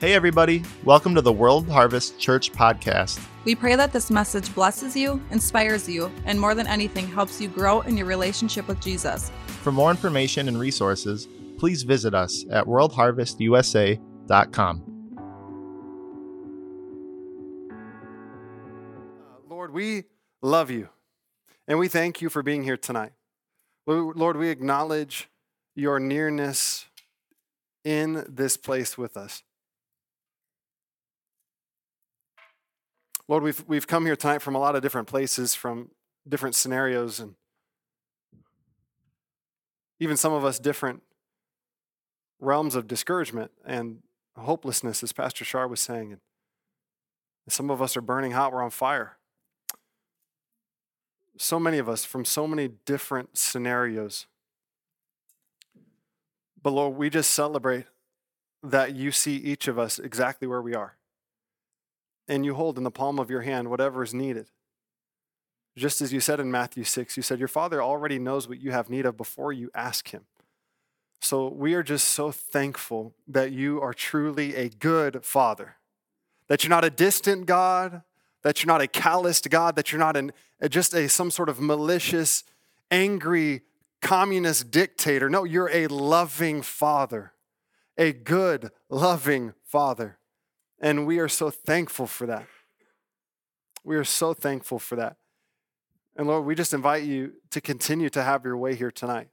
Hey, everybody. Welcome to the World Harvest Church podcast. We pray that this message blesses you, inspires you, and more than anything, helps you grow in your relationship with Jesus. For more information and resources, please visit us at worldharvestusa.com. Uh, Lord, we love you and we thank you for being here tonight. Lord, we acknowledge your nearness in this place with us. Lord, we've, we've come here tonight from a lot of different places, from different scenarios, and even some of us different realms of discouragement and hopelessness, as Pastor Shar was saying. And some of us are burning hot, we're on fire. So many of us from so many different scenarios. But Lord, we just celebrate that you see each of us exactly where we are and you hold in the palm of your hand whatever is needed. Just as you said in Matthew 6, you said, Your Father already knows what you have need of before you ask Him. So we are just so thankful that you are truly a good Father, that you're not a distant God, that you're not a calloused God, that you're not an, just a, some sort of malicious, angry, communist dictator. No, you're a loving Father, a good, loving Father. And we are so thankful for that. We are so thankful for that. And Lord, we just invite you to continue to have your way here tonight.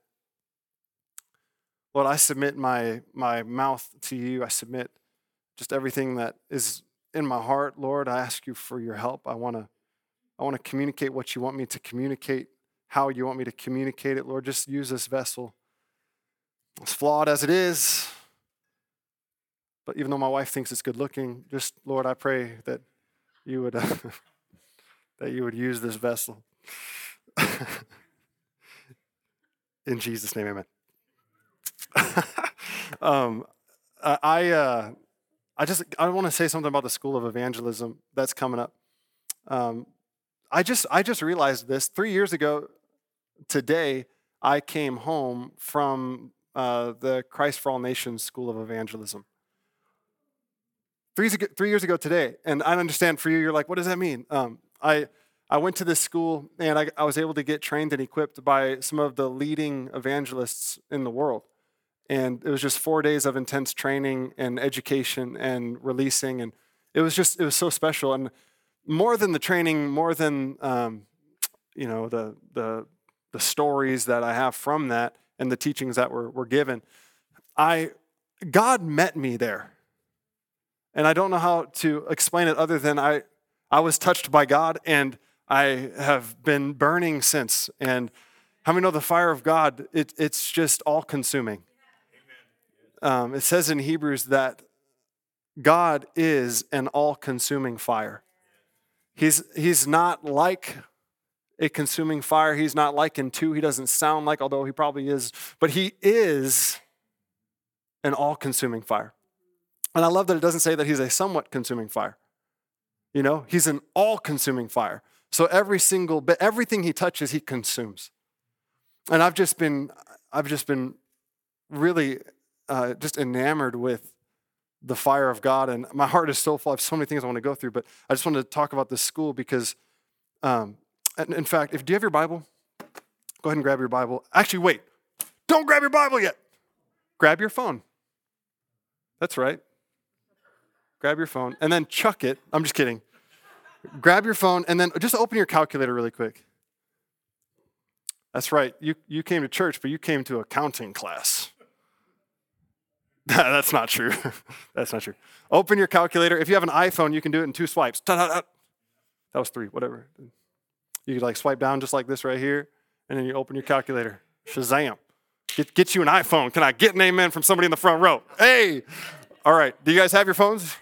Lord, I submit my, my mouth to you. I submit just everything that is in my heart. Lord, I ask you for your help. I want to I want to communicate what you want me to communicate, how you want me to communicate it. Lord, just use this vessel. As flawed as it is, but even though my wife thinks it's good looking, just Lord, I pray that you would uh, that you would use this vessel. In Jesus' name, Amen. um, I uh, I just I want to say something about the School of Evangelism that's coming up. Um, I just I just realized this three years ago today. I came home from uh, the Christ for All Nations School of Evangelism three, three years ago today, and I understand for you, you're like, what does that mean? Um, I, I went to this school and I, I was able to get trained and equipped by some of the leading evangelists in the world. And it was just four days of intense training and education and releasing. And it was just, it was so special. And more than the training, more than, um, you know, the, the, the stories that I have from that and the teachings that were, were given, I, God met me there. And I don't know how to explain it other than I, I was touched by God and I have been burning since. And how many know the fire of God? It, it's just all consuming. Um, it says in Hebrews that God is an all consuming fire. He's, he's not like a consuming fire. He's not like in two. He doesn't sound like, although he probably is, but he is an all consuming fire. And I love that it doesn't say that he's a somewhat consuming fire. You know, he's an all consuming fire. So every single bit, everything he touches, he consumes. And I've just been, I've just been really uh, just enamored with the fire of God. And my heart is so full. I have so many things I want to go through, but I just wanted to talk about this school because, um, in fact, if do you have your Bible? Go ahead and grab your Bible. Actually, wait. Don't grab your Bible yet. Grab your phone. That's right grab your phone, and then chuck it. I'm just kidding. grab your phone, and then just open your calculator really quick. That's right. You, you came to church, but you came to accounting class. That's not true. That's not true. Open your calculator. If you have an iPhone, you can do it in two swipes. That was three, whatever. You could like swipe down just like this right here, and then you open your calculator. Shazam. Get, get you an iPhone. Can I get an amen from somebody in the front row? Hey! All right. Do you guys have your phones?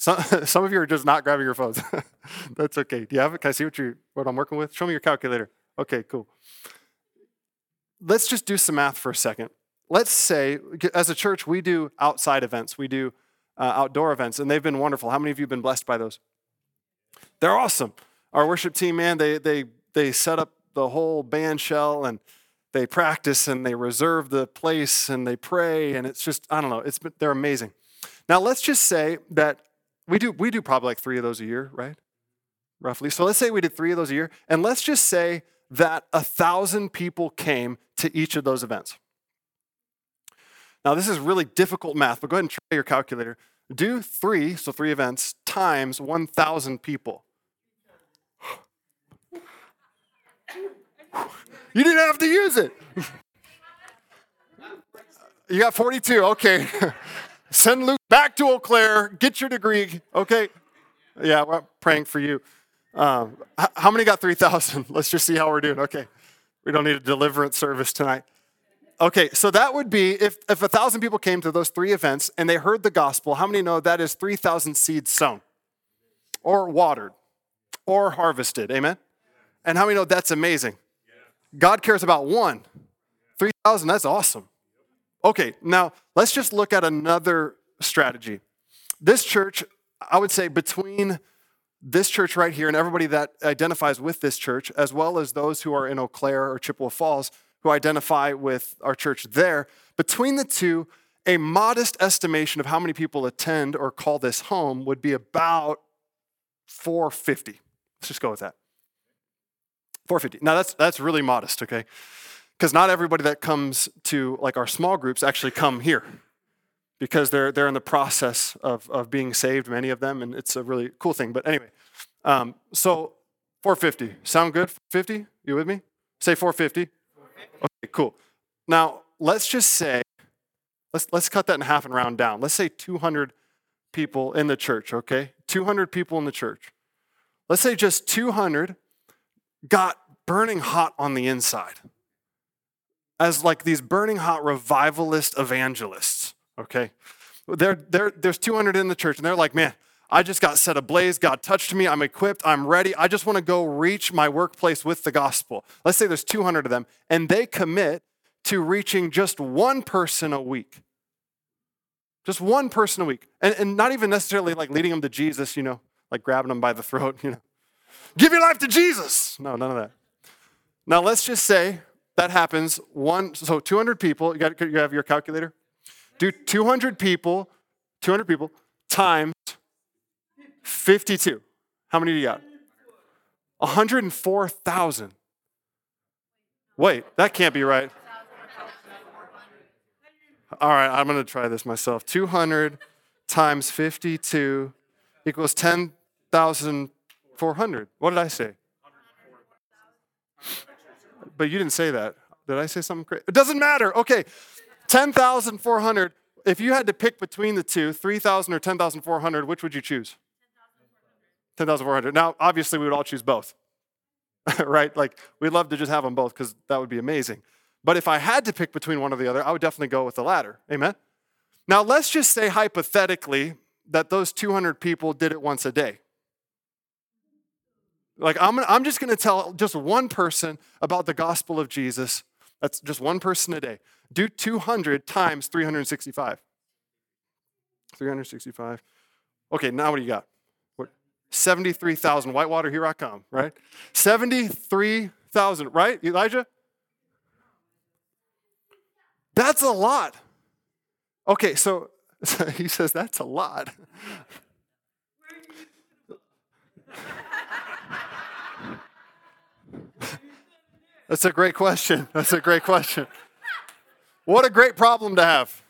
Some, some of you are just not grabbing your phones. That's okay. Do you have it? Can I see what you what I'm working with? Show me your calculator. Okay, cool. Let's just do some math for a second. Let's say, as a church, we do outside events, we do uh, outdoor events, and they've been wonderful. How many of you have been blessed by those? They're awesome. Our worship team, man, they they they set up the whole band shell and they practice and they reserve the place and they pray and it's just I don't know, it's they're amazing. Now let's just say that we do we do probably like 3 of those a year, right? Roughly. So let's say we did 3 of those a year and let's just say that a thousand people came to each of those events. Now, this is really difficult math, but go ahead and try your calculator. Do three, so three events, times 1,000 people. You didn't have to use it. You got 42. Okay. Send Luke back to Eau Claire. Get your degree. Okay. Yeah, we're praying for you. Um, how many got 3,000? Let's just see how we're doing. Okay. We don't need a deliverance service tonight. Okay, so that would be if, if a thousand people came to those three events and they heard the gospel, how many know that is 3,000 seeds sown or watered or harvested? Amen? And how many know that's amazing? God cares about one. 3,000, that's awesome. Okay, now let's just look at another strategy. This church, I would say between this church right here and everybody that identifies with this church, as well as those who are in Eau Claire or Chippewa Falls, who identify with our church there, between the two, a modest estimation of how many people attend or call this home would be about 450. Let's just go with that. 450. Now that's that's really modest, okay? Because not everybody that comes to like our small groups actually come here because they're they're in the process of of being saved, many of them, and it's a really cool thing. But anyway, um, so 450. Sound good? 50? You with me? Say 450. Okay, cool. Now, let's just say, let's, let's cut that in half and round down. Let's say 200 people in the church, okay? 200 people in the church. Let's say just 200 got burning hot on the inside as like these burning hot revivalist evangelists, okay? They're, they're, there's 200 in the church, and they're like, man, I just got set ablaze. God touched me. I'm equipped. I'm ready. I just want to go reach my workplace with the gospel. Let's say there's 200 of them, and they commit to reaching just one person a week. Just one person a week. And, and not even necessarily like leading them to Jesus, you know, like grabbing them by the throat, you know. Give your life to Jesus. No, none of that. Now let's just say that happens one, so 200 people, you, got, you have your calculator? Do 200 people, 200 people times 52. How many do you got? 104,000. Wait, that can't be right. All right, I'm going to try this myself. 200 times 52 equals 10,400. What did I say? But you didn't say that. Did I say something crazy? It doesn't matter. Okay, 10,400. If you had to pick between the two, 3,000 or 10,400, which would you choose? 10,400. Now, obviously, we would all choose both, right? Like, we'd love to just have them both because that would be amazing. But if I had to pick between one or the other, I would definitely go with the latter. Amen? Now, let's just say hypothetically that those 200 people did it once a day. Like, I'm, I'm just going to tell just one person about the gospel of Jesus. That's just one person a day. Do 200 times 365. 365. Okay, now what do you got? 73,000. Whitewater, here I come, right? 73,000, right, Elijah? That's a lot. Okay, so, so he says that's a lot. That's a great question. That's a great question. What a great problem to have.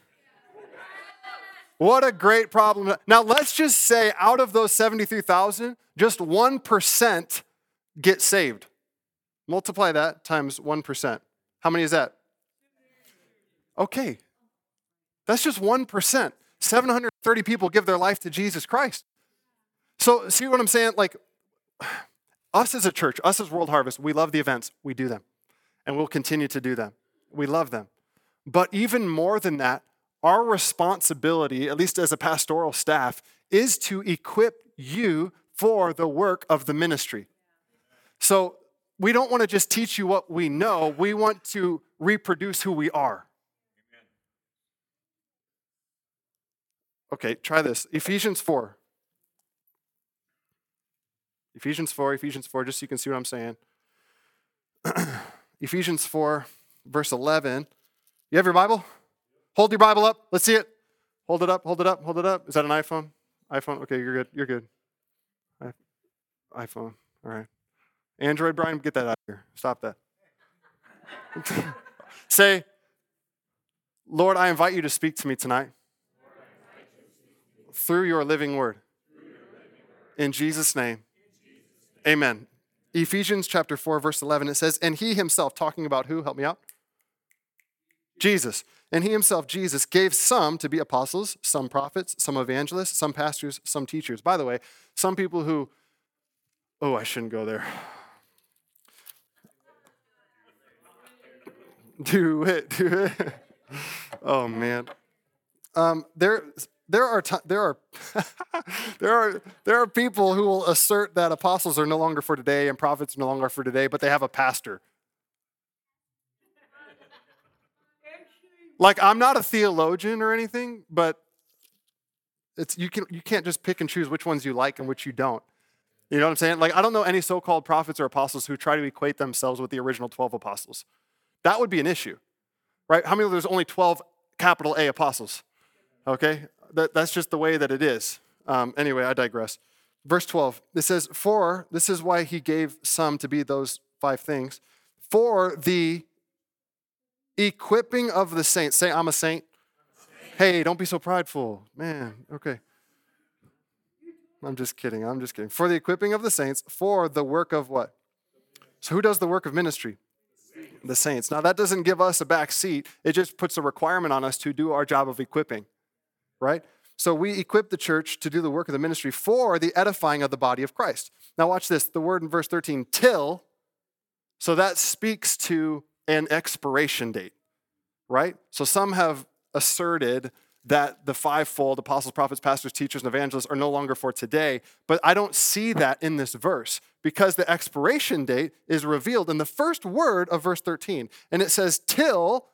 What a great problem. Now, let's just say out of those 73,000, just 1% get saved. Multiply that times 1%. How many is that? Okay. That's just 1%. 730 people give their life to Jesus Christ. So, see what I'm saying? Like, us as a church, us as World Harvest, we love the events. We do them. And we'll continue to do them. We love them. But even more than that, our responsibility, at least as a pastoral staff, is to equip you for the work of the ministry. So we don't want to just teach you what we know, we want to reproduce who we are. Okay, try this. Ephesians 4. Ephesians 4, Ephesians 4, just so you can see what I'm saying. Ephesians 4, verse 11. You have your Bible? Hold your Bible up. Let's see it. Hold it up, hold it up, hold it up. Is that an iPhone? iPhone? Okay, you're good. You're good. iPhone. All right. Android, Brian, get that out of here. Stop that. Say, Lord, I invite you to speak to me tonight through your living word. In Jesus' name, amen. Ephesians chapter 4, verse 11, it says, And he himself, talking about who? Help me out. Jesus. And he himself, Jesus, gave some to be apostles, some prophets, some evangelists, some pastors, some teachers. By the way, some people who, oh, I shouldn't go there. Do it, do it. Oh man. Um, there, there are t- there are there are there are people who will assert that apostles are no longer for today and prophets are no longer for today, but they have a pastor. Like I'm not a theologian or anything, but it's you can you can't just pick and choose which ones you like and which you don't. You know what I'm saying? Like I don't know any so-called prophets or apostles who try to equate themselves with the original 12 apostles. That would be an issue. Right? How many there's only 12 capital A apostles? Okay? That, that's just the way that it is. Um, anyway, I digress. Verse 12, it says, For, this is why he gave some to be those five things, for the equipping of the saints. Say, I'm a saint. Hey, don't be so prideful. Man, okay. I'm just kidding. I'm just kidding. For the equipping of the saints, for the work of what? So, who does the work of ministry? The saints. Now, that doesn't give us a back seat, it just puts a requirement on us to do our job of equipping, right? So, we equip the church to do the work of the ministry for the edifying of the body of Christ. Now, watch this the word in verse 13, till. So, that speaks to an expiration date, right? So, some have asserted that the fivefold apostles, prophets, pastors, teachers, and evangelists are no longer for today. But I don't see that in this verse because the expiration date is revealed in the first word of verse 13. And it says, till,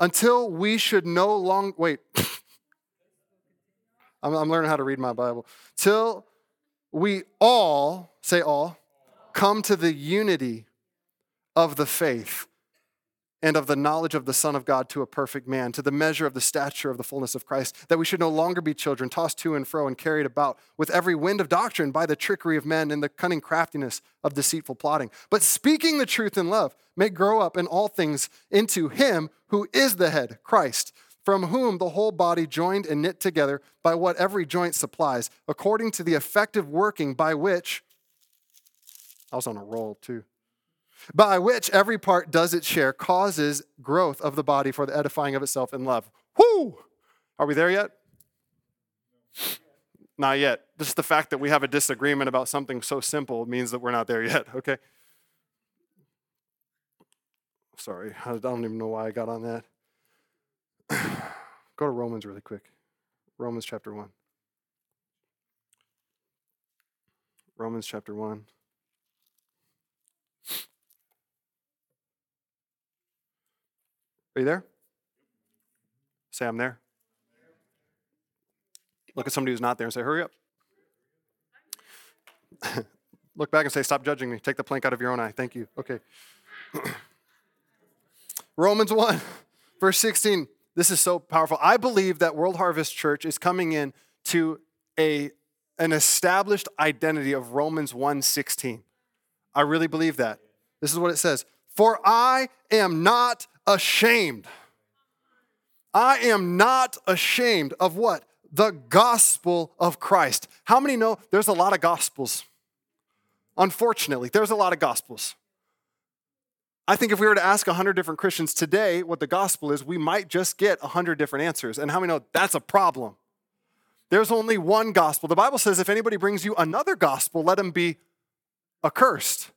until we should no longer, wait, I'm, I'm learning how to read my Bible. Till we all, say all, come to the unity of the faith and of the knowledge of the Son of God to a perfect man, to the measure of the stature of the fullness of Christ, that we should no longer be children, tossed to and fro and carried about with every wind of doctrine by the trickery of men and the cunning craftiness of deceitful plotting. But speaking the truth in love may grow up in all things into Him who is the head, Christ, from whom the whole body joined and knit together by what every joint supplies, according to the effective working by which, I was on a roll too by which every part does its share, causes growth of the body for the edifying of itself in love. Whoo! Are we there yet? Not yet. Just the fact that we have a disagreement about something so simple means that we're not there yet, okay? Sorry, I don't even know why I got on that. Go to Romans really quick. Romans chapter 1. Romans chapter 1. Are you there? Say, I'm there. Look at somebody who's not there and say, hurry up. Look back and say, stop judging me. Take the plank out of your own eye. Thank you. Okay. Romans 1, verse 16. This is so powerful. I believe that World Harvest Church is coming in to a, an established identity of Romans 1:16. I really believe that. This is what it says. For I am not ashamed. I am not ashamed of what? The gospel of Christ. How many know there's a lot of gospels? Unfortunately, there's a lot of gospels. I think if we were to ask 100 different Christians today what the gospel is, we might just get 100 different answers. And how many know that's a problem? There's only one gospel. The Bible says if anybody brings you another gospel, let him be accursed.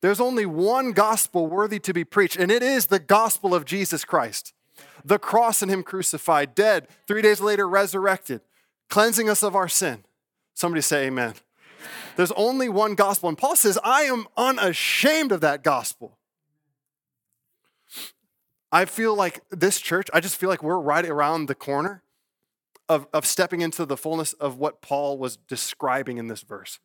There's only one gospel worthy to be preached, and it is the gospel of Jesus Christ. The cross and Him crucified, dead, three days later resurrected, cleansing us of our sin. Somebody say amen. amen. There's only one gospel, and Paul says, I am unashamed of that gospel. I feel like this church, I just feel like we're right around the corner of, of stepping into the fullness of what Paul was describing in this verse.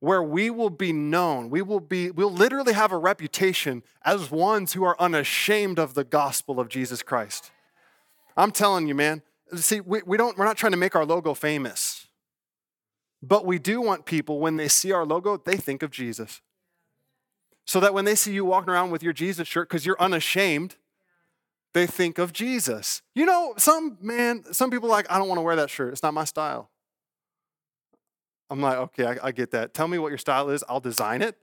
where we will be known. We will be, we'll literally have a reputation as ones who are unashamed of the gospel of Jesus Christ. I'm telling you, man. See, we, we don't, we're not trying to make our logo famous. But we do want people, when they see our logo, they think of Jesus. So that when they see you walking around with your Jesus shirt, because you're unashamed, they think of Jesus. You know, some man, some people like, I don't want to wear that shirt. It's not my style. I'm like, okay, I, I, get that. Tell me what your style is. I'll design it.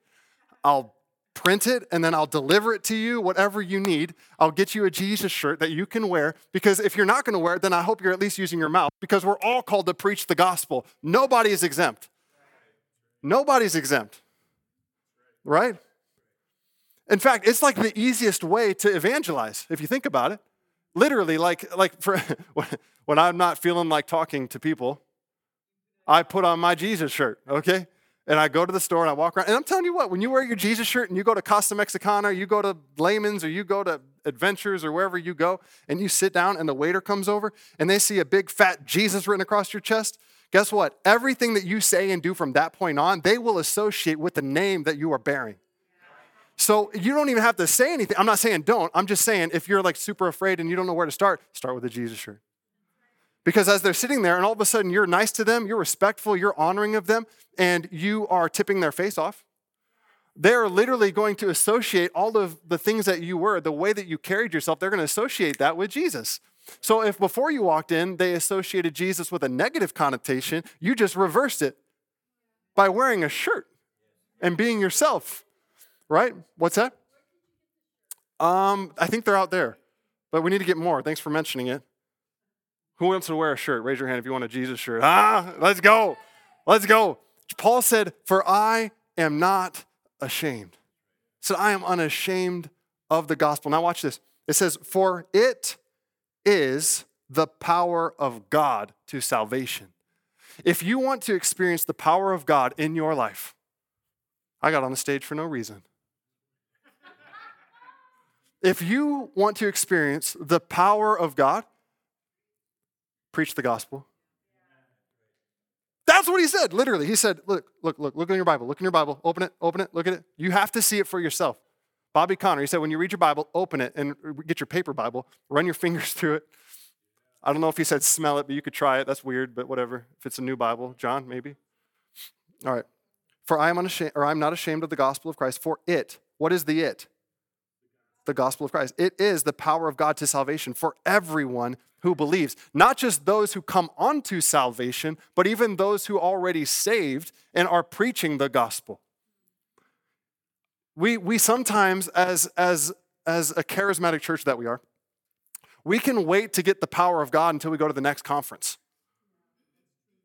I'll print it and then I'll deliver it to you, whatever you need. I'll get you a Jesus shirt that you can wear because if you're not going to wear it, then I hope you're at least using your mouth because we're all called to preach the gospel. Nobody is exempt. Nobody's exempt. Right? In fact, it's like the easiest way to evangelize if you think about it. Literally, like, like for, when I'm not feeling like talking to people, I put on my Jesus shirt, okay? And I go to the store and I walk around. And I'm telling you what, when you wear your Jesus shirt and you go to Costa Mexicana, you go to Lehman's or you go to Adventures or wherever you go, and you sit down and the waiter comes over and they see a big fat Jesus written across your chest, guess what? Everything that you say and do from that point on, they will associate with the name that you are bearing. So you don't even have to say anything. I'm not saying don't. I'm just saying if you're like super afraid and you don't know where to start, start with a Jesus shirt. Because as they're sitting there and all of a sudden you're nice to them, you're respectful, you're honoring of them, and you are tipping their face off, they're literally going to associate all of the things that you were, the way that you carried yourself, they're going to associate that with Jesus. So if before you walked in, they associated Jesus with a negative connotation, you just reversed it by wearing a shirt and being yourself right? What's that? Um, I think they're out there, but we need to get more. Thanks for mentioning it. Who wants to wear a shirt? Raise your hand if you want a Jesus shirt. Ah, let's go. Let's go. Paul said, For I am not ashamed. He said, I am unashamed of the gospel. Now, watch this. It says, For it is the power of God to salvation. If you want to experience the power of God in your life, I got on the stage for no reason. If you want to experience the power of God, preach the gospel. That's what he said, literally. He said, Look, look, look, look in your Bible. Look in your Bible. Open it, open it, look at it. You have to see it for yourself. Bobby Conner, he said, when you read your Bible, open it and get your paper Bible, run your fingers through it. I don't know if he said smell it, but you could try it. That's weird, but whatever. If it's a new Bible, John, maybe. All right. For I am unashamed, or I am not ashamed of the gospel of Christ. For it, what is the it? The gospel of Christ. It is the power of God to salvation for everyone who believes, not just those who come onto salvation, but even those who already saved and are preaching the gospel. We, we sometimes, as, as, as a charismatic church that we are, we can wait to get the power of God until we go to the next conference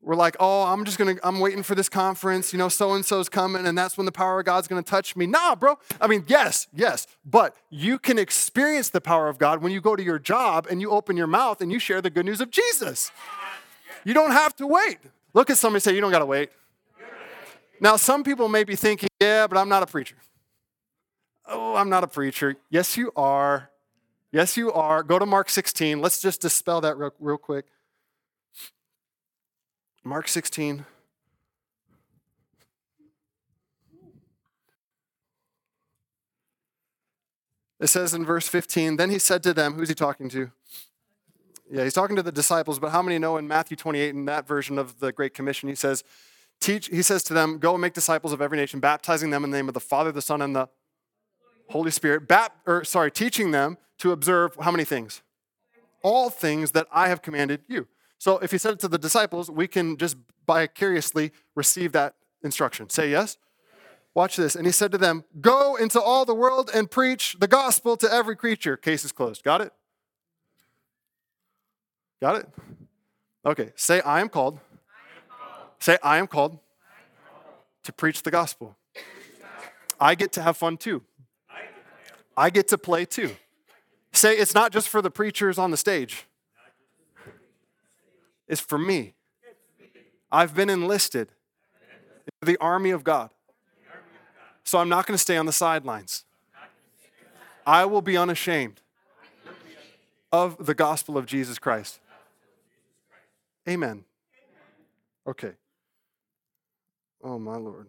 we're like, oh, I'm just gonna, I'm waiting for this conference, you know, so and so's coming, and that's when the power of God's gonna touch me. Nah, bro. I mean, yes, yes, but you can experience the power of God when you go to your job and you open your mouth and you share the good news of Jesus. You don't have to wait. Look at somebody say, you don't gotta wait. Now, some people may be thinking, yeah, but I'm not a preacher. Oh, I'm not a preacher. Yes, you are. Yes, you are. Go to Mark 16. Let's just dispel that real, real quick. Mark 16. It says in verse 15, then he said to them, who's he talking to? Yeah, he's talking to the disciples, but how many know in Matthew 28, in that version of the Great Commission, he says, Teach, he says to them, Go and make disciples of every nation, baptizing them in the name of the Father, the Son, and the Holy Spirit. Bap, or sorry, teaching them to observe how many things? All things that I have commanded you. So if he said it to the disciples, we can just vicariously receive that instruction. Say yes? Watch this. And he said to them, Go into all the world and preach the gospel to every creature. Case is closed. Got it? Got it? Okay. Say, I am called. I am called. Say, I am called, I am called. to preach the gospel. I get to have fun too. I get to play too. Say, it's not just for the preachers on the stage is for me. I've been enlisted in the army of God. So I'm not going to stay on the sidelines. I will be unashamed of the gospel of Jesus Christ. Amen. Okay. Oh, my Lord.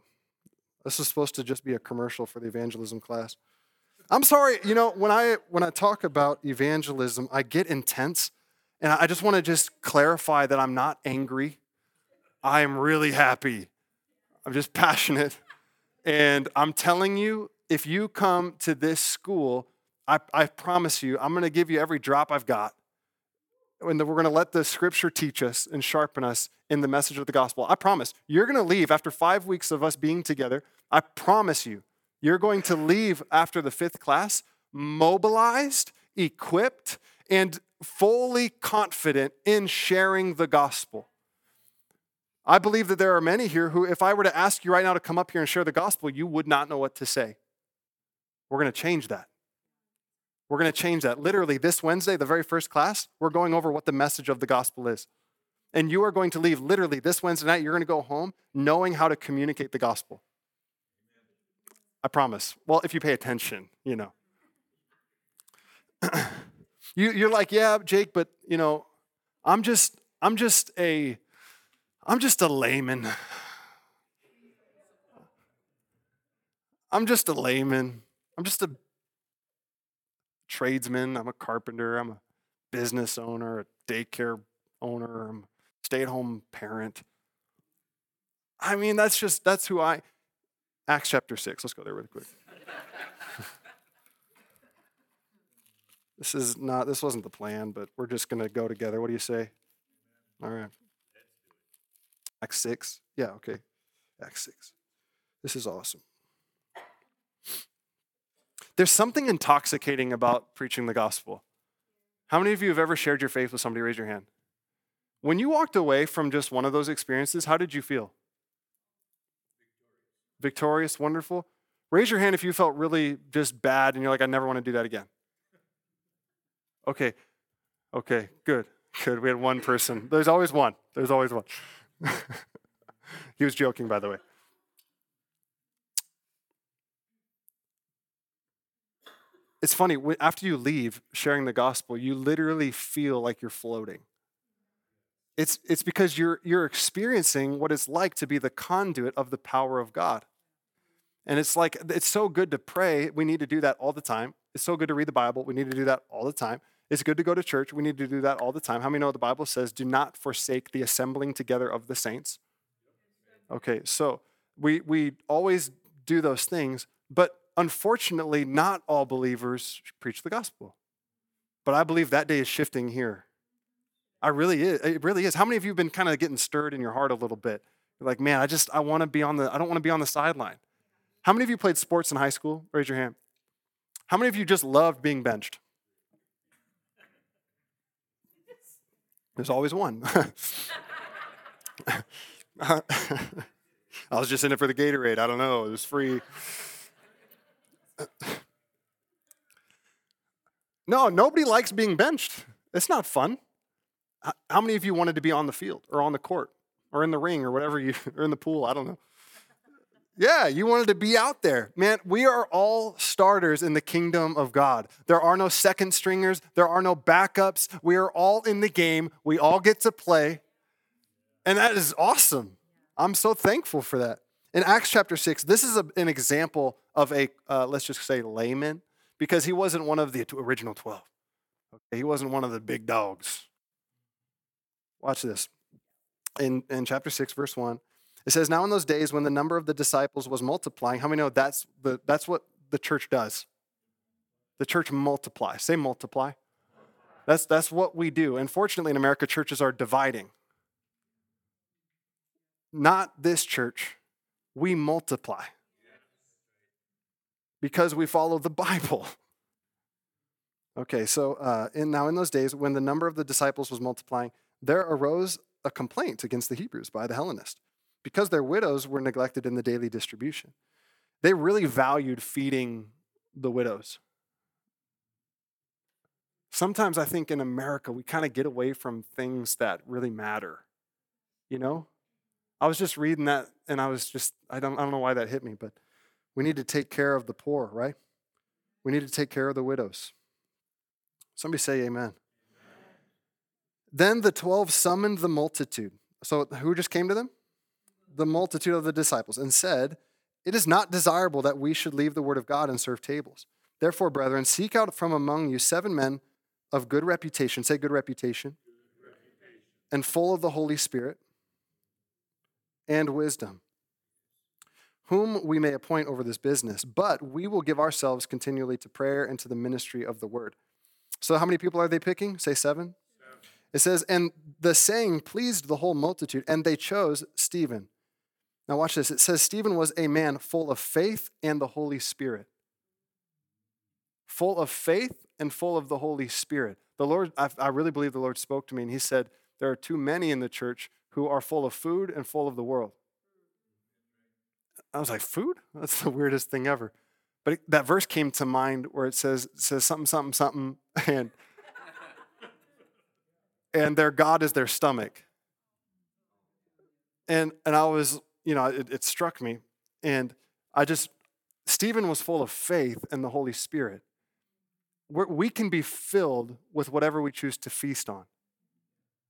This is supposed to just be a commercial for the evangelism class. I'm sorry, you know, when I when I talk about evangelism, I get intense, and I just want to just clarify that I'm not angry. I am really happy. I'm just passionate. And I'm telling you, if you come to this school, I, I promise you, I'm going to give you every drop I've got. And we're going to let the scripture teach us and sharpen us in the message of the gospel. I promise. You're going to leave after five weeks of us being together. I promise you, you're going to leave after the fifth class mobilized, equipped, and fully confident in sharing the gospel. I believe that there are many here who, if I were to ask you right now to come up here and share the gospel, you would not know what to say. We're going to change that. We're going to change that. Literally, this Wednesday, the very first class, we're going over what the message of the gospel is. And you are going to leave literally this Wednesday night, you're going to go home knowing how to communicate the gospel. I promise. Well, if you pay attention, you know. you, you're like, yeah, Jake, but you know, I'm just, I'm just a, I'm just a layman. I'm just a layman. I'm just a tradesman. I'm a carpenter. I'm a business owner, a daycare owner. I'm a stay at home parent. I mean, that's just, that's who I, Acts chapter 6. Let's go there really quick. This is not, this wasn't the plan, but we're just going to go together. What do you say? All right. Acts 6. Yeah, okay. Acts 6. This is awesome. There's something intoxicating about preaching the gospel. How many of you have ever shared your faith with somebody? Raise your hand. When you walked away from just one of those experiences, how did you feel? Victorious, wonderful. Raise your hand if you felt really just bad and you're like, I never want to do that again. Okay, okay, good, good. We had one person. There's always one. There's always one. he was joking, by the way. It's funny, after you leave sharing the gospel, you literally feel like you're floating. It's, it's because you're, you're experiencing what it's like to be the conduit of the power of God. And it's like, it's so good to pray. We need to do that all the time. It's so good to read the Bible. We need to do that all the time. It's good to go to church. We need to do that all the time. How many know the Bible says, do not forsake the assembling together of the saints? Okay, so we, we always do those things, but unfortunately, not all believers preach the gospel. But I believe that day is shifting here. I really is. It really is. How many of you have been kind of getting stirred in your heart a little bit? You're like, man, I just I want to be on the I don't want to be on the sideline. How many of you played sports in high school? Raise your hand. How many of you just loved being benched? There's always one. I was just in it for the Gatorade. I don't know. It was free. No, nobody likes being benched. It's not fun. How many of you wanted to be on the field or on the court or in the ring or whatever you, or in the pool? I don't know. Yeah, you wanted to be out there. Man, we are all starters in the kingdom of God. There are no second stringers, there are no backups. We are all in the game. We all get to play. And that is awesome. I'm so thankful for that. In Acts chapter 6, this is a, an example of a, uh, let's just say, layman, because he wasn't one of the original 12. Okay? He wasn't one of the big dogs. Watch this. In, in chapter 6, verse 1, it says, Now in those days when the number of the disciples was multiplying, how many know that's, the, that's what the church does? The church multiplies. Say multiply. That's, that's what we do. Unfortunately, in America, churches are dividing. Not this church we multiply because we follow the Bible. Okay, so uh, in, now in those days, when the number of the disciples was multiplying, there arose a complaint against the Hebrews by the Hellenists because their widows were neglected in the daily distribution. They really valued feeding the widows. Sometimes I think in America, we kind of get away from things that really matter. You know, I was just reading that and I was just, I don't, I don't know why that hit me, but we need to take care of the poor, right? We need to take care of the widows. Somebody say amen. Then the 12 summoned the multitude. So who just came to them? The multitude of the disciples and said, it is not desirable that we should leave the word of God and serve tables. Therefore, brethren, seek out from among you seven men of good reputation, say good reputation, and full of the Holy Spirit and wisdom, whom we may appoint over this business. But we will give ourselves continually to prayer and to the ministry of the word. So, how many people are they picking? Say seven. It says, and the saying pleased the whole multitude, and they chose Stephen. Now, watch this. It says, Stephen was a man full of faith and the Holy Spirit. Full of faith and full of the Holy Spirit. The Lord, I, I really believe the Lord spoke to me, and He said, There are too many in the church who are full of food and full of the world. I was like, Food? That's the weirdest thing ever. But that verse came to mind where it says, it says something, something, something, and and their God is their stomach. And, and I was, you know, it, it struck me. And I just, Stephen was full of faith and the Holy Spirit. We're, we can be filled with whatever we choose to feast on,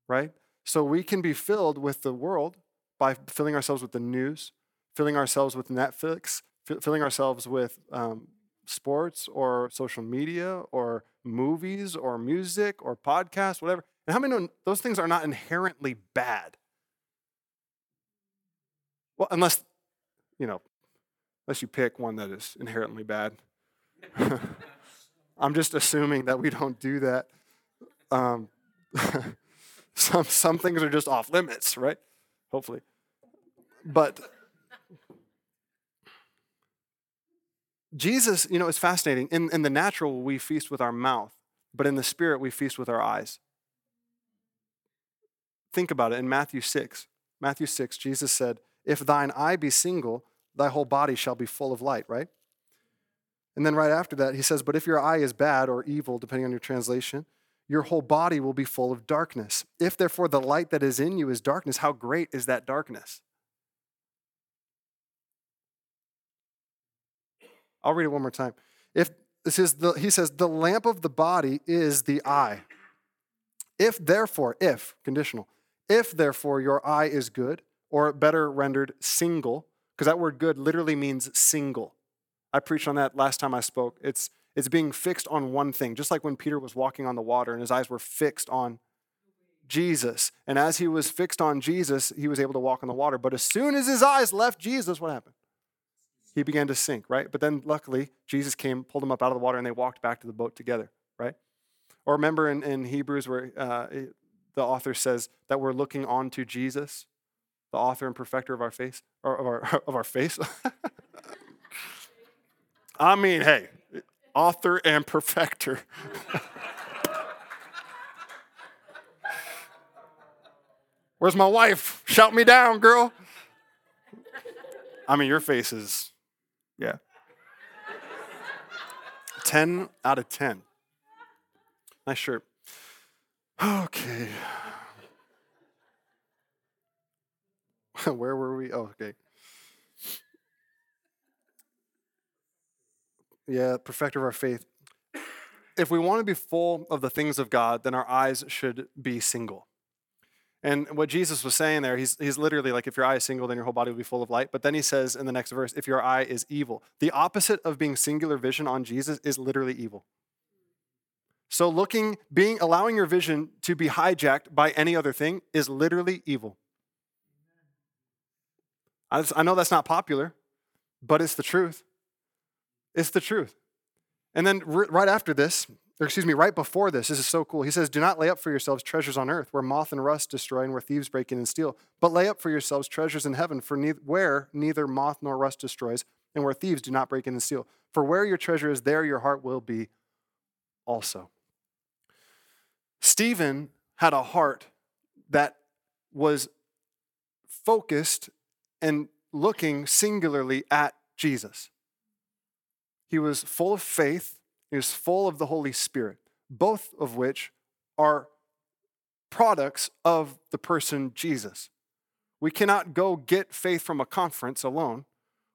right? So we can be filled with the world by filling ourselves with the news, filling ourselves with Netflix, filling ourselves with um, sports or social media or movies or music or podcasts, whatever. And how many know those things are not inherently bad? Well, unless, you know, unless you pick one that is inherently bad. I'm just assuming that we don't do that. Um, some, some things are just off limits, right? Hopefully. But Jesus, you know, it's fascinating. In, in the natural, we feast with our mouth, but in the spirit, we feast with our eyes. Think about it in Matthew 6. Matthew 6, Jesus said, If thine eye be single, thy whole body shall be full of light, right? And then right after that, he says, But if your eye is bad or evil, depending on your translation, your whole body will be full of darkness. If therefore the light that is in you is darkness, how great is that darkness? I'll read it one more time. If this is the, he says, the lamp of the body is the eye. If therefore, if, conditional, if therefore your eye is good, or better rendered, single, because that word good literally means single. I preached on that last time I spoke. It's, it's being fixed on one thing, just like when Peter was walking on the water and his eyes were fixed on Jesus. And as he was fixed on Jesus, he was able to walk on the water. But as soon as his eyes left Jesus, what happened? He began to sink, right? But then luckily, Jesus came, pulled him up out of the water, and they walked back to the boat together, right? Or remember in, in Hebrews where uh, the author says that we're looking on to Jesus, the author and perfecter of our face, or of our, of our face. I mean, hey, author and perfecter. Where's my wife? Shout me down, girl. I mean, your face is, yeah. 10 out of 10. Nice shirt. Okay. Where were we? Oh, okay. Yeah, perfecter of our faith. If we want to be full of the things of God, then our eyes should be single. And what Jesus was saying there, he's, he's literally like, if your eye is single, then your whole body will be full of light. But then he says in the next verse, if your eye is evil. The opposite of being singular vision on Jesus is literally evil. So looking, being, allowing your vision to be hijacked by any other thing is literally evil. I, know that's not popular, but it's the truth. It's the truth. And then right after this, or excuse me, right before this, this is so cool. He says, Do not lay up for yourselves treasures on earth where moth and rust destroy and where thieves break in and steal, but lay up for yourselves treasures in heaven for where neither moth nor rust destroys and where thieves do not break in and steal. For where your treasure is, there your heart will be also. Stephen had a heart that was focused and looking singularly at Jesus. He was full of faith, he was full of the Holy Spirit, both of which are products of the person Jesus. We cannot go get faith from a conference alone.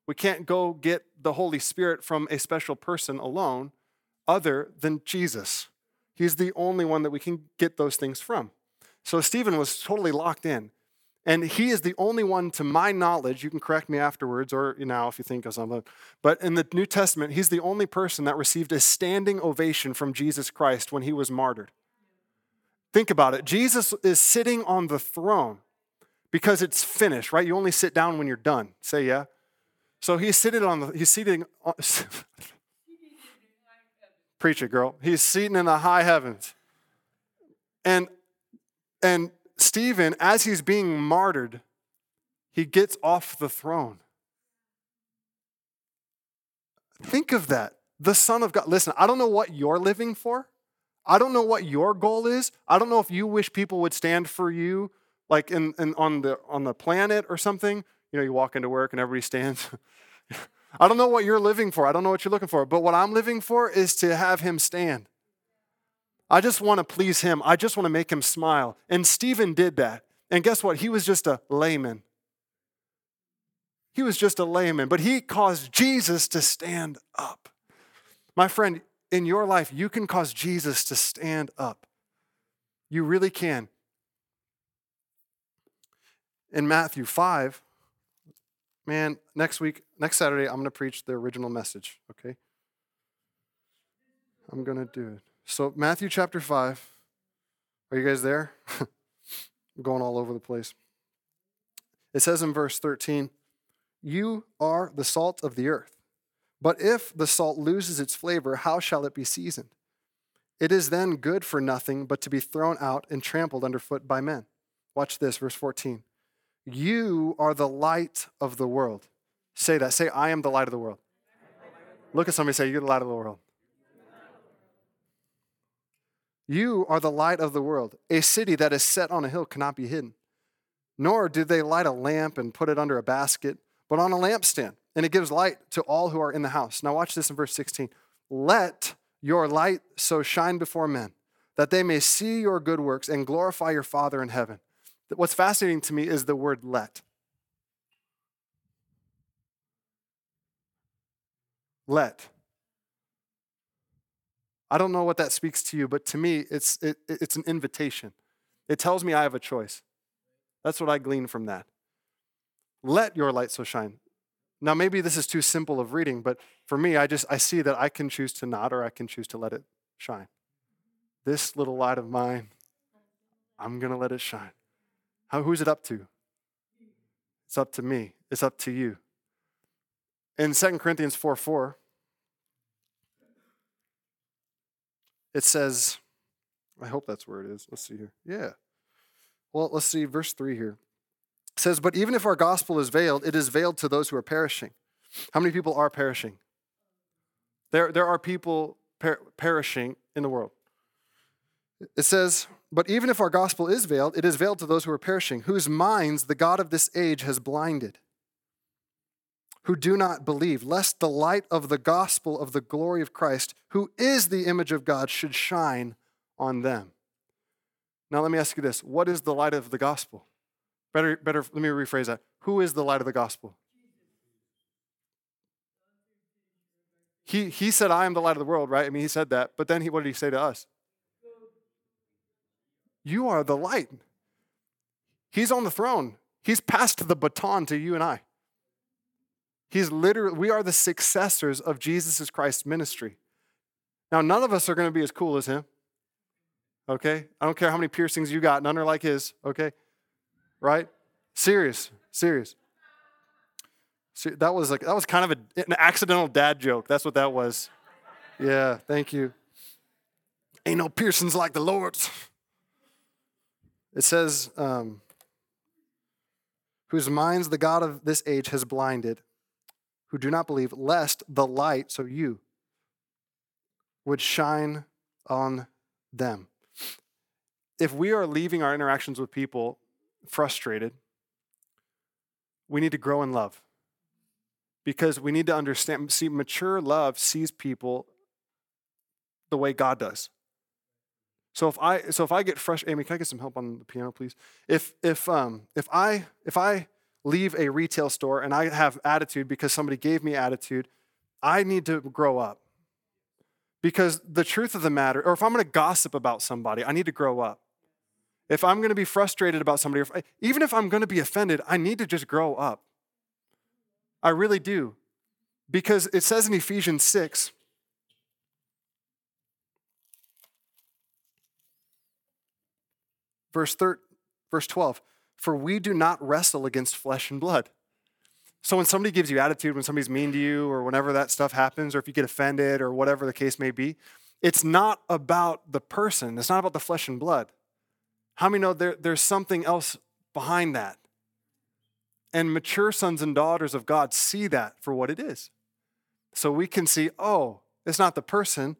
We can't go get the Holy Spirit from a special person alone, other than Jesus. He's the only one that we can get those things from. So Stephen was totally locked in. And he is the only one, to my knowledge, you can correct me afterwards or now if you think of something, but in the New Testament, he's the only person that received a standing ovation from Jesus Christ when he was martyred. Think about it. Jesus is sitting on the throne because it's finished, right? You only sit down when you're done. Say yeah. So he's sitting on the, he's seating, uh, on, preach it, girl. He's seating in the high heavens. And, and Stephen, as he's being martyred, he gets off the throne. Think of that. The Son of God. Listen, I don't know what you're living for. I don't know what your goal is. I don't know if you wish people would stand for you, like in, in on the on the planet or something. You know, you walk into work and everybody stands. I don't know what you're living for. I don't know what you're looking for. But what I'm living for is to have him stand. I just want to please him. I just want to make him smile. And Stephen did that. And guess what? He was just a layman. He was just a layman, but he caused Jesus to stand up. My friend, in your life, you can cause Jesus to stand up. You really can. In Matthew 5, man, next week, next Saturday, I'm going to preach the original message, okay? I'm going to do it. So, Matthew chapter 5. Are you guys there? I'm going all over the place. It says in verse 13, You are the salt of the earth. But if the salt loses its flavor, how shall it be seasoned? It is then good for nothing but to be thrown out and trampled underfoot by men. Watch this, verse 14. You are the light of the world. Say that. Say, I am the light of the world. Look at somebody say, You're the light of the world. You are the light of the world. A city that is set on a hill cannot be hidden. Nor do they light a lamp and put it under a basket, but on a lampstand, and it gives light to all who are in the house. Now, watch this in verse 16. Let your light so shine before men that they may see your good works and glorify your Father in heaven. What's fascinating to me is the word let. Let. I don't know what that speaks to you, but to me, it's, it, it's an invitation. It tells me I have a choice. That's what I glean from that. Let your light so shine. Now, maybe this is too simple of reading, but for me, I just I see that I can choose to not or I can choose to let it shine. This little light of mine, I'm gonna let it shine. How, who's it up to? It's up to me. It's up to you. In 2 Corinthians 4 4, it says, I hope that's where it is. Let's see here. Yeah. Well, let's see, verse 3 here. It says, But even if our gospel is veiled, it is veiled to those who are perishing. How many people are perishing? There, there are people per- perishing in the world. It says, But even if our gospel is veiled, it is veiled to those who are perishing, whose minds the God of this age has blinded, who do not believe, lest the light of the gospel of the glory of Christ, who is the image of God, should shine on them. Now, let me ask you this what is the light of the gospel? Better, better, let me rephrase that. Who is the light of the gospel? He, he said, I am the light of the world, right? I mean, he said that. But then he, what did he say to us? You are the light. He's on the throne. He's passed the baton to you and I. He's literally, we are the successors of Jesus Christ's ministry. Now, none of us are going to be as cool as him. Okay? I don't care how many piercings you got, none are like his. Okay? Right? Serious, serious. See, that was like that was kind of a, an accidental dad joke. That's what that was. Yeah, thank you. Ain't no piercings like the Lord's. It says, um, whose minds the God of this age has blinded, who do not believe, lest the light, so you, would shine on them. If we are leaving our interactions with people frustrated, we need to grow in love. Because we need to understand see mature love sees people the way god does. So if i so if i get fresh amy can i get some help on the piano please? If if um if i if i leave a retail store and i have attitude because somebody gave me attitude i need to grow up because the truth of the matter or if i'm going to gossip about somebody i need to grow up if I'm going to be frustrated about somebody, if I, even if I'm going to be offended, I need to just grow up. I really do. Because it says in Ephesians 6, verse, thir- verse 12, for we do not wrestle against flesh and blood. So when somebody gives you attitude, when somebody's mean to you, or whenever that stuff happens, or if you get offended, or whatever the case may be, it's not about the person. It's not about the flesh and blood. How many know there, there's something else behind that? And mature sons and daughters of God see that for what it is. So we can see, oh, it's not the person,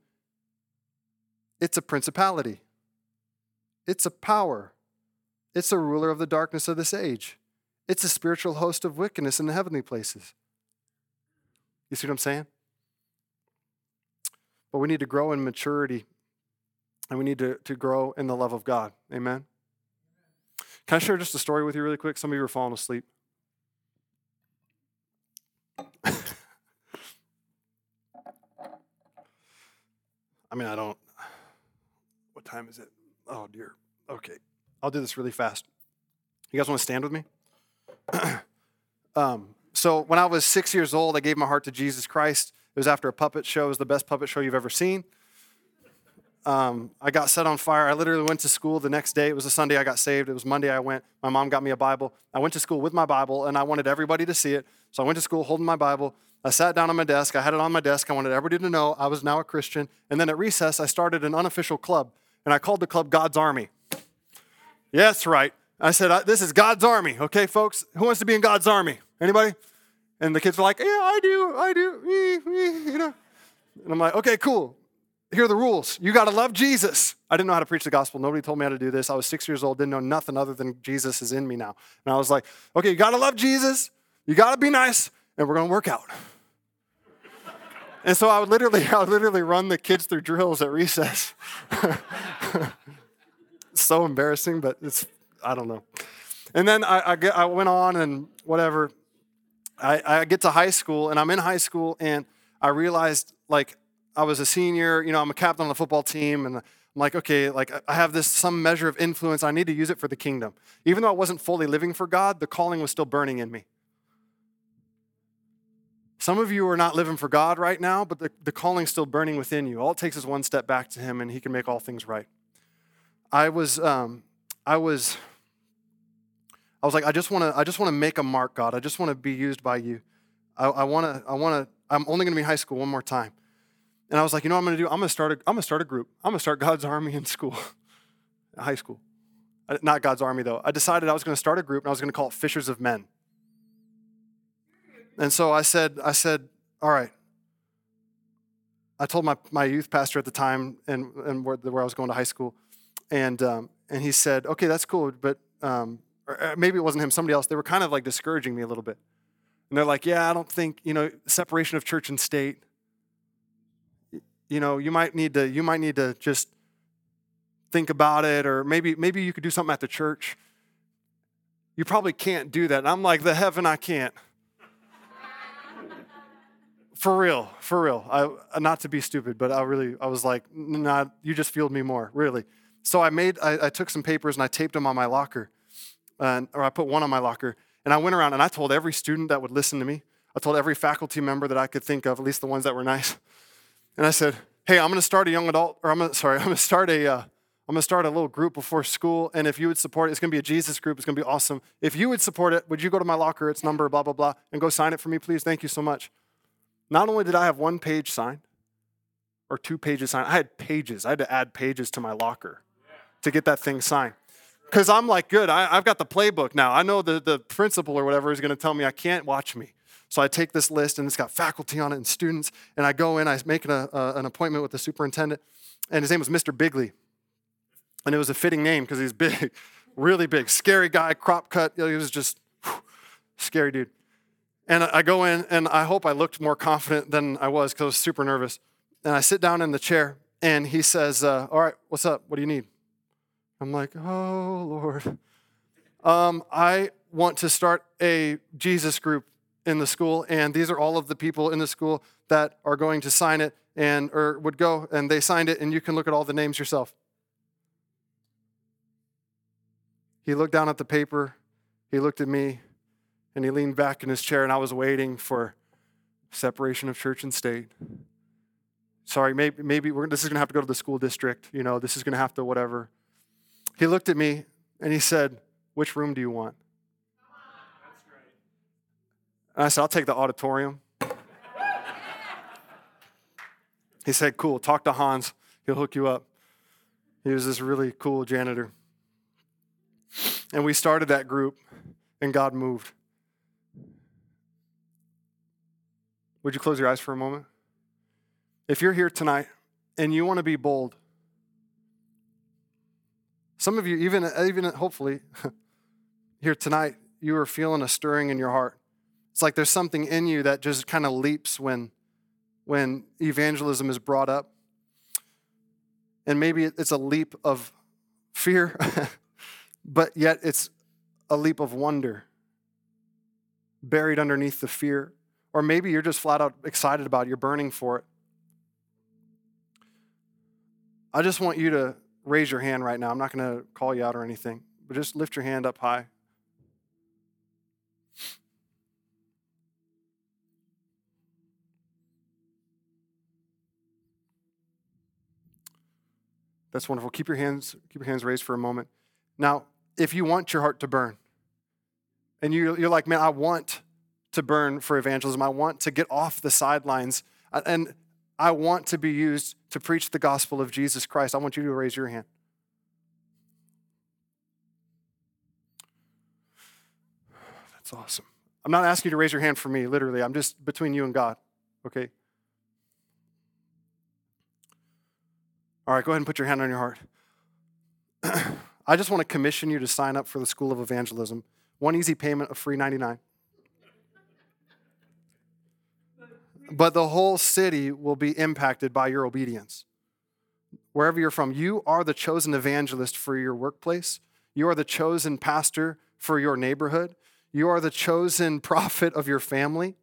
it's a principality, it's a power, it's a ruler of the darkness of this age, it's a spiritual host of wickedness in the heavenly places. You see what I'm saying? But we need to grow in maturity and we need to, to grow in the love of God. Amen? Can I share just a story with you really quick? Some of you are falling asleep. I mean, I don't. What time is it? Oh, dear. Okay. I'll do this really fast. You guys want to stand with me? um, so, when I was six years old, I gave my heart to Jesus Christ. It was after a puppet show. It was the best puppet show you've ever seen. Um, I got set on fire. I literally went to school the next day. It was a Sunday I got saved. It was Monday I went. My mom got me a Bible. I went to school with my Bible, and I wanted everybody to see it. So I went to school holding my Bible. I sat down on my desk. I had it on my desk. I wanted everybody to know I was now a Christian. And then at recess, I started an unofficial club, and I called the club God's Army. Yes, right. I said, This is God's Army, okay, folks? Who wants to be in God's Army? Anybody? And the kids were like, Yeah, I do, I do, you know. And I'm like, Okay, cool. Here are the rules. You got to love Jesus. I didn't know how to preach the gospel. Nobody told me how to do this. I was six years old, didn't know nothing other than Jesus is in me now. And I was like, Okay, you got to love Jesus. You got to be nice, and we're going to work out. And so I would literally, I would literally run the kids through drills at recess. so embarrassing, but it's, I don't know. And then I, I, get, I went on and whatever. I, I get to high school and I'm in high school and I realized like I was a senior, you know, I'm a captain on the football team and I'm like, okay, like I have this some measure of influence. I need to use it for the kingdom. Even though I wasn't fully living for God, the calling was still burning in me. Some of you are not living for God right now, but the, the calling's still burning within you. All it takes is one step back to Him, and He can make all things right. I was, um, I was, I was like, I just want to, I just want to make a mark, God. I just want to be used by You. I want to, I want to. I'm only going to be in high school one more time, and I was like, you know what I'm going to do? I'm going to start a, I'm going to start a group. I'm going to start God's Army in school, high school, not God's Army though. I decided I was going to start a group, and I was going to call it Fishers of Men. And so I said, I said, all right. I told my, my youth pastor at the time and, and where, where I was going to high school, and, um, and he said, okay, that's cool, but um, or maybe it wasn't him, somebody else. They were kind of like discouraging me a little bit. And they're like, yeah, I don't think, you know, separation of church and state. You know, you might need to, you might need to just think about it, or maybe, maybe you could do something at the church. You probably can't do that. And I'm like, the heaven I can't. For real, for real. I, uh, not to be stupid, but I really, I was like, nah, you just fueled me more, really. So I made, I, I took some papers and I taped them on my locker, or I put one on my locker, and I went around and I told every student that would listen to me, I told every faculty member that I could think of, at least the ones that were nice, and I said, hey, I'm going to start a young adult, or I'm gonna, sorry, I'm going to start a, uh, I'm going to start a little group before school, and if you would support it, it's going to be a Jesus group. It's going to be awesome. If you would support it, would you go to my locker, its number, blah, blah, blah, and go sign it for me, please? Thank you so much. Not only did I have one page signed or two pages signed, I had pages. I had to add pages to my locker to get that thing signed. Because I'm like, good, I, have got the playbook now. I know the, the principal or whatever is going to tell me I can't watch me. So I take this list and it's got faculty on it and students, and I go in, I make an, uh, an appointment with the superintendent, and his name was Mr. Bigley. And it was a fitting name because he's big, really big, scary guy, crop cut. He was just whew, scary dude. And I go in, and I hope I looked more confident than I was because I was super nervous. And I sit down in the chair, and he says, uh, All right, what's up? What do you need? I'm like, Oh, Lord. Um, I want to start a Jesus group in the school, and these are all of the people in the school that are going to sign it and or would go and they signed it and you can look at all the names yourself He looked down at the paper, he looked at me, and he leaned back in his chair, and I was waiting for separation of church and state. Sorry, maybe, maybe this is going to have to go to the school district. You know, this is going to have to whatever. He looked at me and he said, Which room do you want? And I said, I'll take the auditorium. he said, Cool, talk to Hans. He'll hook you up. He was this really cool janitor. And we started that group, and God moved. Would you close your eyes for a moment? If you're here tonight and you want to be bold, some of you, even, even hopefully, here tonight, you are feeling a stirring in your heart. It's like there's something in you that just kind of leaps when, when evangelism is brought up. And maybe it's a leap of fear, but yet it's a leap of wonder buried underneath the fear. Or maybe you're just flat out excited about it, you're burning for it. I just want you to raise your hand right now. I'm not going to call you out or anything, but just lift your hand up high. That's wonderful. Keep your hands keep your hands raised for a moment. Now, if you want your heart to burn, and you, you're like, man, I want to burn for evangelism. I want to get off the sidelines, uh, and I want to be used to preach the gospel of Jesus Christ. I want you to raise your hand. That's awesome. I'm not asking you to raise your hand for me, literally. I'm just between you and God, okay? All right, go ahead and put your hand on your heart. I just want to commission you to sign up for the School of Evangelism. One easy payment of free 99. But the whole city will be impacted by your obedience. Wherever you're from, you are the chosen evangelist for your workplace. You are the chosen pastor for your neighborhood. You are the chosen prophet of your family.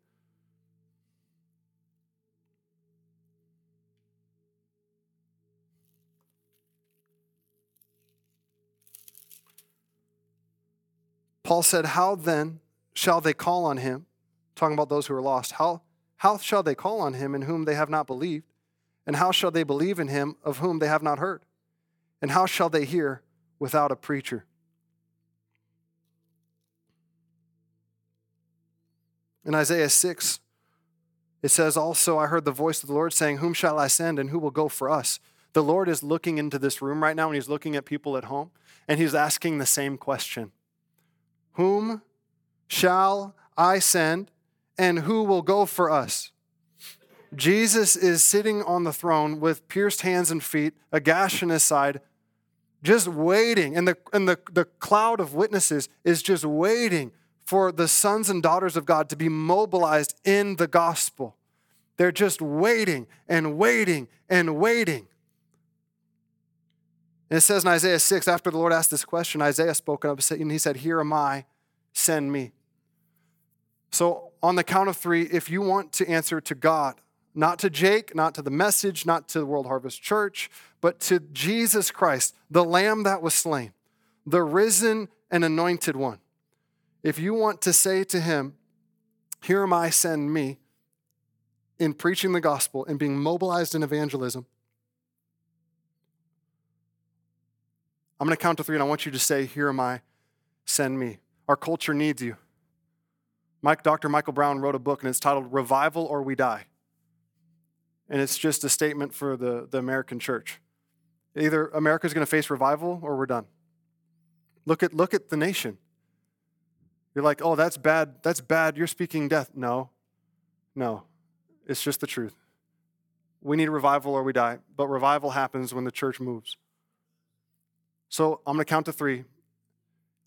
Paul said, How then shall they call on him? Talking about those who are lost. How, how shall they call on him in whom they have not believed? And how shall they believe in him of whom they have not heard? And how shall they hear without a preacher? In Isaiah 6, it says, Also, I heard the voice of the Lord saying, Whom shall I send and who will go for us? The Lord is looking into this room right now and he's looking at people at home and he's asking the same question Whom shall I send and who will go for us? Jesus is sitting on the throne with pierced hands and feet, a gash in his side, just waiting. And the, and the, the cloud of witnesses is just waiting for the sons and daughters of God to be mobilized in the gospel. They're just waiting and waiting and waiting. And it says in Isaiah 6, after the Lord asked this question, Isaiah spoke up and he said, Here am I, send me. So, on the count of three, if you want to answer to God, not to Jake, not to the message, not to the World Harvest Church, but to Jesus Christ, the Lamb that was slain, the risen and anointed one. If you want to say to him, Here am I, send me, in preaching the gospel and being mobilized in evangelism, I'm going to count to three and I want you to say, Here am I, send me. Our culture needs you. Mike, Dr. Michael Brown wrote a book and it's titled Revival or We Die. And it's just a statement for the, the American church. Either America's going to face revival or we're done. Look at, look at the nation. You're like, oh, that's bad. That's bad. You're speaking death. No, no. It's just the truth. We need revival or we die. But revival happens when the church moves. So I'm going to count to three.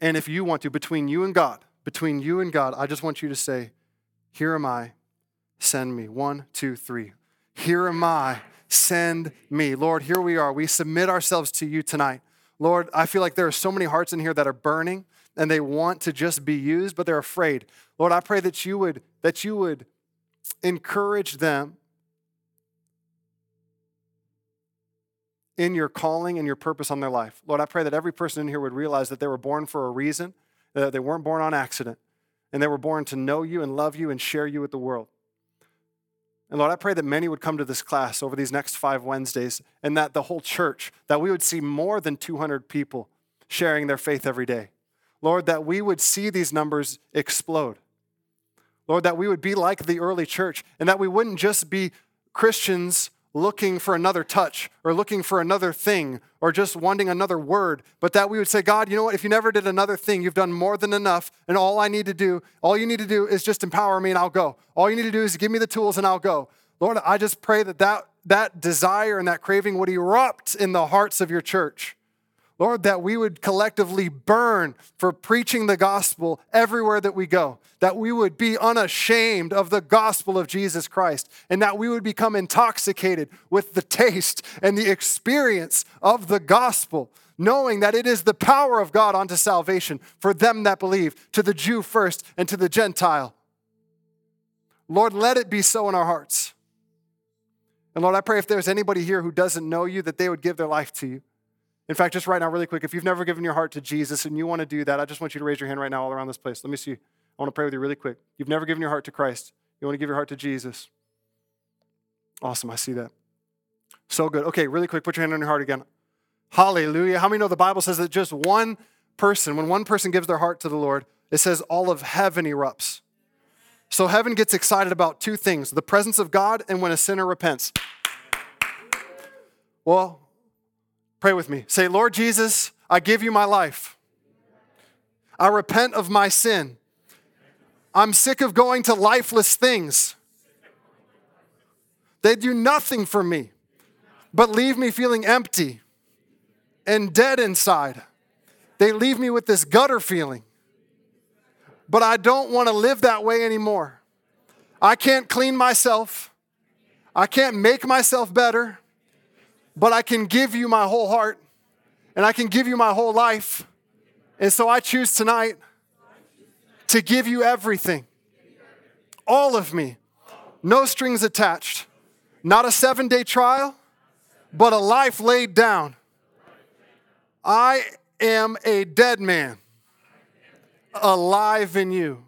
And if you want to, between you and God, between you and God, I just want you to say, Here am I, send me. One, two, three. Here am I, send me. Lord, here we are. We submit ourselves to you tonight. Lord, I feel like there are so many hearts in here that are burning and they want to just be used, but they're afraid. Lord, I pray that you would that you would encourage them in your calling and your purpose on their life. Lord, I pray that every person in here would realize that they were born for a reason, that they weren't born on accident, and they were born to know you and love you and share you with the world. And Lord, I pray that many would come to this class over these next five Wednesdays and that the whole church, that we would see more than 200 people sharing their faith every day. Lord, that we would see these numbers explode. Lord, that we would be like the early church and that we wouldn't just be Christians looking for another touch or looking for another thing or just wanting another word, but that we would say, God, you know what? If you never did another thing, you've done more than enough. And all I need to do, all you need to do is just empower me and I'll go. All you need to do is give me the tools and I'll go. Lord, I just pray that that, that desire and that craving would erupt in the hearts of your church. Lord, that we would collectively burn for preaching the gospel everywhere that we go, that we would be unashamed of the gospel of Jesus Christ, and that we would become intoxicated with the taste and the experience of the gospel, knowing that it is the power of God unto salvation for them that believe, to the Jew first and to the Gentile. Lord, let it be so in our hearts. And Lord, I pray if there's anybody here who doesn't know you, that they would give their life to you. In fact, just right now, really quick, if you've never given your heart to Jesus and you want to do that, I just want you to raise your hand right now all around this place. Let me see. I want to pray with you really quick. You've never given your heart to Christ. You want to give your heart to Jesus. Awesome. I see that. So good. Okay, really quick, put your hand on your heart again. Hallelujah. How many know the Bible says that just one person, when one person gives their heart to the Lord, it says all of heaven erupts. So heaven gets excited about two things the presence of God and when a sinner repents. Well, Pray with me. Say, Lord Jesus, I give you my life. I repent of my sin. I'm sick of going to lifeless things. They do nothing for me, but leave me feeling empty and dead inside. They leave me with this gutter feeling. But I don't want to live that way anymore. I can't clean myself. I can't make myself better but I can give you my whole heart and I can give you my whole life. And so I choose tonight to give you everything, all of me, no strings attached, not a seven day trial, but a life laid down. I am a dead man, alive in you.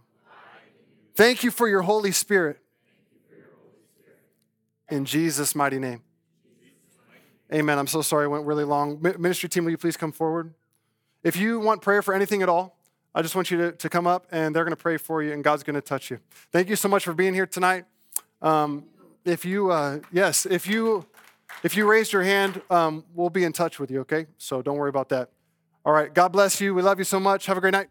Thank you for your Holy Spirit. In Jesus' mighty name. Amen. I'm so sorry I went really long. Ministry team, will you please come forward? If you want prayer for anything at all, I just want you to, to come up and they're going to pray for you and God's going to touch you. Thank you so much for being here tonight. Um, if you, uh, yes, if you, if you raised your hand, um, we'll be in touch with you, okay? So don't worry about that. All right. God bless you. We love you so much. Have a great night.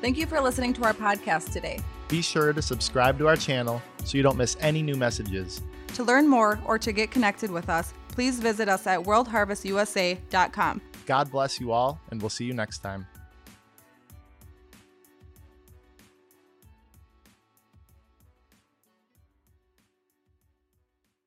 Thank you for listening to our podcast today. Be sure to subscribe to our channel so you don't miss any new messages. To learn more or to get connected with us, please visit us at worldharvestusa.com. God bless you all, and we'll see you next time.